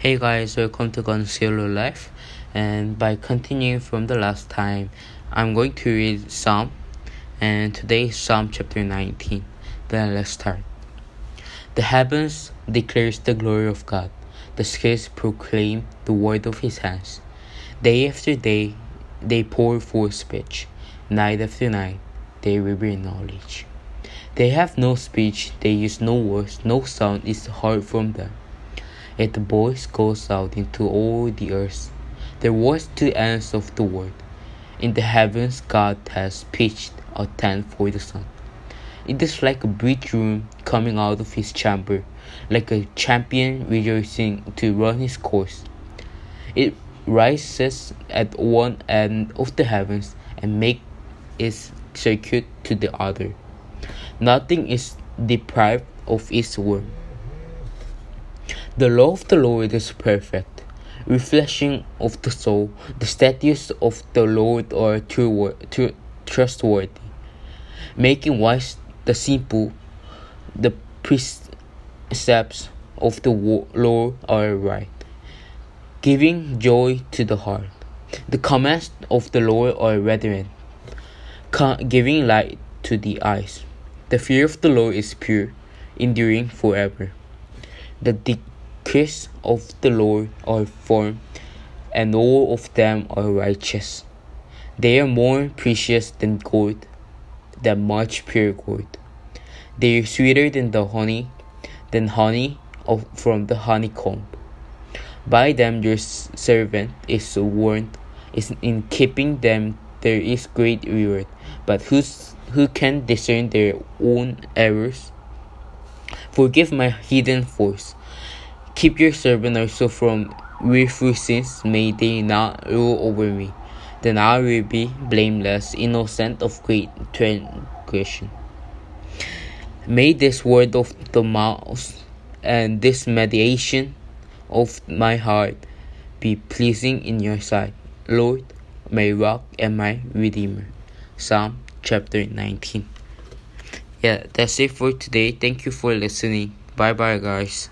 Hey guys, welcome to Concealo Life. And by continuing from the last time, I'm going to read Psalm. And today is Psalm chapter 19. Then let's start. The heavens declares the glory of God. The skies proclaim the word of his hands. Day after day they pour forth speech. Night after night they reveal knowledge. They have no speech, they use no words, no sound is heard from them. Yet the voice goes out into all the earth, There was two ends of the world. In the heavens, God has pitched a tent for the sun. It is like a bridegroom coming out of his chamber, like a champion rejoicing to run his course. It rises at one end of the heavens and makes its circuit to the other. Nothing is deprived of its work. The law of the Lord is perfect, refreshing of the soul. The statutes of the Lord are true, trustworthy, making wise the simple. The precepts of the Lord are right, giving joy to the heart. The commands of the Lord are reverent, giving light to the eyes. The fear of the Lord is pure, enduring forever. The decrees of the Lord are firm, and all of them are righteous. They are more precious than gold, than much pure gold. They are sweeter than the honey, than honey of, from the honeycomb. By them your servant is warned, is in keeping them there is great reward. But who's, who can discern their own errors? Forgive my hidden faults Keep your servant also from willful sins, may they not rule over me. Then I will be blameless, innocent of great transgression. May this word of the mouth and this meditation of my heart be pleasing in your sight, Lord, my rock and my redeemer. Psalm chapter 19. Yeah, that's it for today. Thank you for listening. Bye bye, guys.